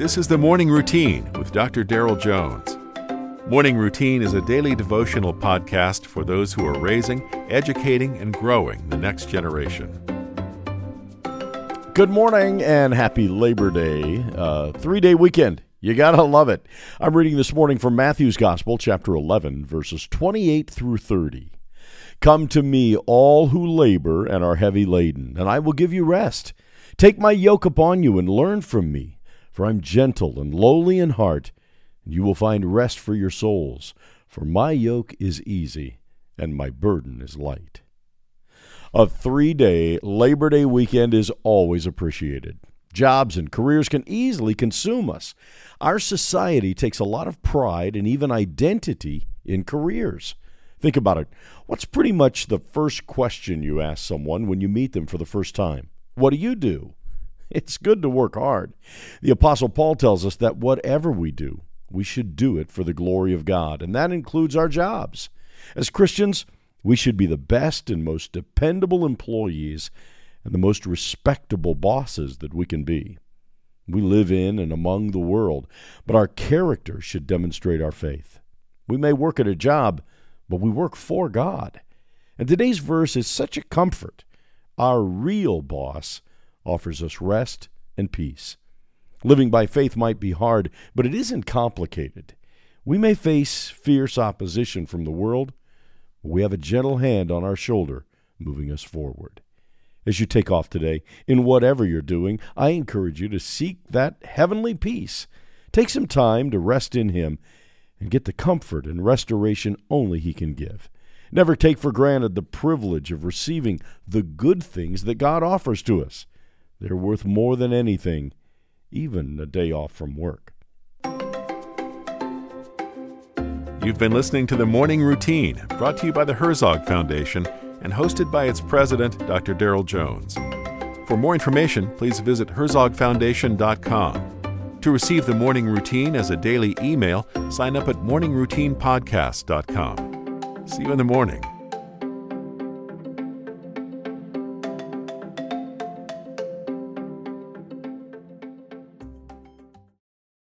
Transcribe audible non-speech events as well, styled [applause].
This is the Morning Routine with Dr. Darrell Jones. Morning Routine is a daily devotional podcast for those who are raising, educating, and growing the next generation. Good morning and happy Labor Day. Uh, Three day weekend. You gotta love it. I'm reading this morning from Matthew's Gospel, chapter 11, verses 28 through 30. Come to me, all who labor and are heavy laden, and I will give you rest. Take my yoke upon you and learn from me, for I'm gentle and lowly in heart, and you will find rest for your souls. For my yoke is easy and my burden is light. A three day Labor Day weekend is always appreciated. Jobs and careers can easily consume us. Our society takes a lot of pride and even identity in careers. Think about it. What's pretty much the first question you ask someone when you meet them for the first time? What do you do? [laughs] It's good to work hard. The Apostle Paul tells us that whatever we do, we should do it for the glory of God, and that includes our jobs. As Christians, we should be the best and most dependable employees and the most respectable bosses that we can be. We live in and among the world, but our character should demonstrate our faith. We may work at a job, but we work for God. And today's verse is such a comfort. Our real boss offers us rest and peace. Living by faith might be hard, but it isn't complicated. We may face fierce opposition from the world, but we have a gentle hand on our shoulder moving us forward. As you take off today, in whatever you're doing, I encourage you to seek that heavenly peace. Take some time to rest in Him and get the comfort and restoration only He can give. Never take for granted the privilege of receiving the good things that God offers to us. They're worth more than anything, even a day off from work. You've been listening to the Morning Routine, brought to you by the Herzog Foundation and hosted by its president, Dr. Darrell Jones. For more information, please visit herzogfoundation.com. To receive the Morning Routine as a daily email, sign up at morningroutinepodcast.com. See you in the morning.